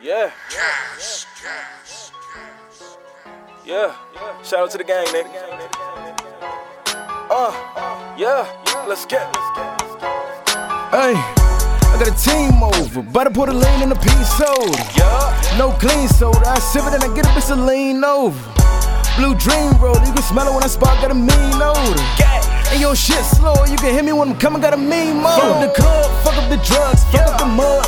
Yeah. Yeah. Shout out to the gang, nigga. Uh, yeah. Let's get. Hey, I got a team over. Butter put a lean in a pea soda. Yeah. No clean soda. I sip it and I get a bitch to lean over. Blue dream roll, you can smell it when I spark, got a mean odor. Gang. And your shit slow, you can hear me when I'm coming, got a mean mode. Fuck up the club, fuck up the drugs, fuck up the mud, fuck up your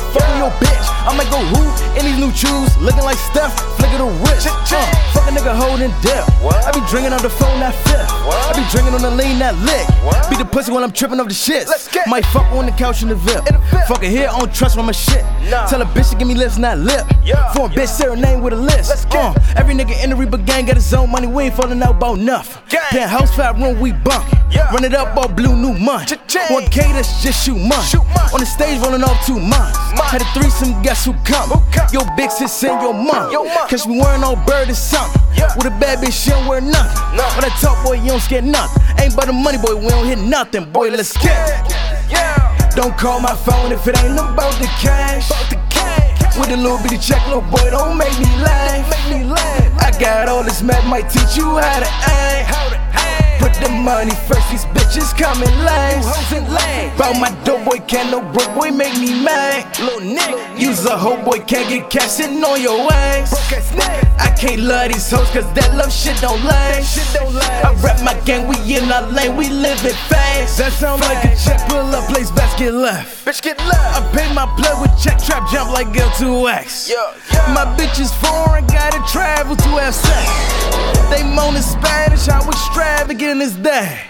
bitch. I might go who in these new shoes, looking like Steph, flicking the wrist. Uh, fuck a nigga holding dip. What? I be drinking on the phone, that fifth. What? I be drinking on the lean, that lick. What? Be the pussy when I'm tripping off the shits. Let's get- Might fuck on the couch in the VIP. In the VIP. Fuck it here, I don't trust on my shit. Nah. Tell a bitch to give me lips, not lip. Yeah. For a bitch, say her name with a list. Uh, every nigga in the Reaper gang got his own money, we ain't falling out about nothing. Penthouse fat room, we bunk. Yeah. Run it up all blue new month. 1K, that's just shoot month. On the stage, rolling off two months. Month. Had a threesome, guess who come? Who come? Your big sis and your mom. Your mom. Cause we wearing all bird or something. Yeah. With a bad bitch, she don't wear nothing. Nah. When I talk, boy, you don't scare nothing. Ain't but the money, boy, we don't hit nothing. Boy, let's get it. Yeah. Don't call my phone if it ain't about the cash. About the cash. With a little bitty check, little boy, don't make me laugh. Make me laugh. I got all this math, might teach you how to act. How to. Put the money first, these bitches coming last. In lane. Bout my dope boy, can't no broke boy make me mad. Little nigga. Use a hoe boy, can't get cash sitting on your ass. Broke ass nigga. I can't love these hoes cause that love shit don't last. Shit don't last. I rap my gang, we in our lane, we living fast. That sound like a check, pull up, place basket left. Bitch get left. I pay my plug with check trap jump like L2X. Yeah, yeah. My bitch is foreign, gotta travel to have sex. They moan in Spanish, I how extravagant is that?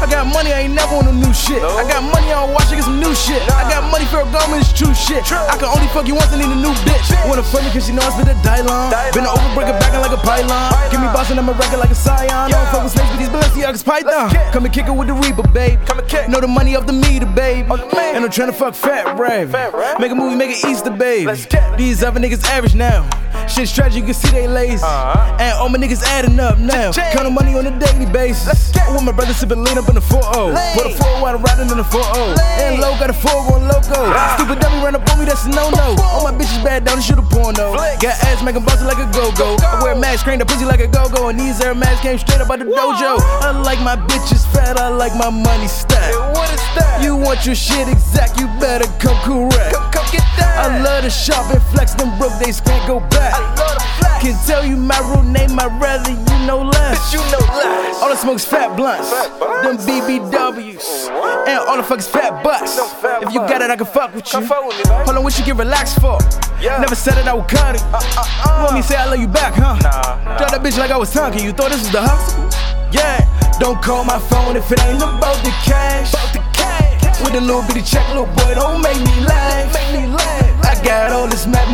I got money, I ain't never on no new shit. No. I got money, I don't watch, I get some new shit. I got money for a garment, it's true shit. True. I can only fuck you once, I need a new bitch. Wanna fuck me cause she know I spit a Dylon. Dylon. Been an overbreaker backing like a pylon. Give me bossing, I'm a record like a scion. I Yeah. don't fuck with snakes, but these Balenciagas python. Come and kick it with the Reaper, babe. Come and kick. Know the money off the meter, babe. Man. And I'm tryna fuck Fat Rav. Fat Rav. Make a movie, make it Easter, babe. Let's get. These other niggas average now. Shit's strategy, you can see they lazy. Uh-huh. And all my niggas adding up now. Counting money on a daily basis. It. My brother sipping lean up in the 4 Lean. Put a 4 while I'm riding in the 4 Lean. And low got a 4 going loco. Ah. Stupid dummy ran up on me, that's a no no. All my bitches bad down, shoot a porno. Flex. Got ass making bust like a go go. I wear a mask, crank the pussy like a go go. And these air masks came straight up out the dojo. I like my bitches fat, I like my money stacked. Hey, what is that? You want your shit exact, you better come correct. come get that. I love to shop and flex, them broke days can't go back. I love the flex. Can tell you my real name, I'd rather you know less. Bitch, you know less. All the smoke's fat blunts, Fat blunts? them BBWs, and all the fuck's fat butts. Fat If you got it, I can fuck with you. Fuck with me. Hold on, what you get relaxed for? Yeah. Never said it, I would cut it. Uh, You uh, want me say I love you back, huh? Nah, nah. That bitch like I was talking. You thought this was the hustle? Yeah. Don't call my phone if it ain't about the cash. About the cash. With a little bitty check, little boy, don't make me laugh.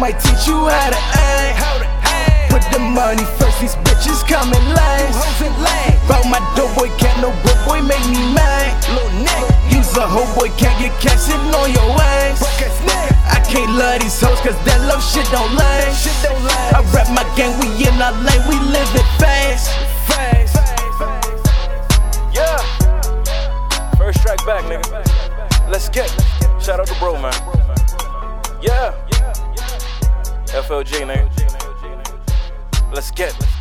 Might teach you how to act. Put the money first, these bitches coming last. Bout my dope boy, can't no broke boy make me mad. Use a hoe boy, can't get cash sitting on your ass. I can't love these hoes cause that love shit don't last. I rap my gang, we in our lane, we live it. Fast. FLG, nigga. Let's get. it.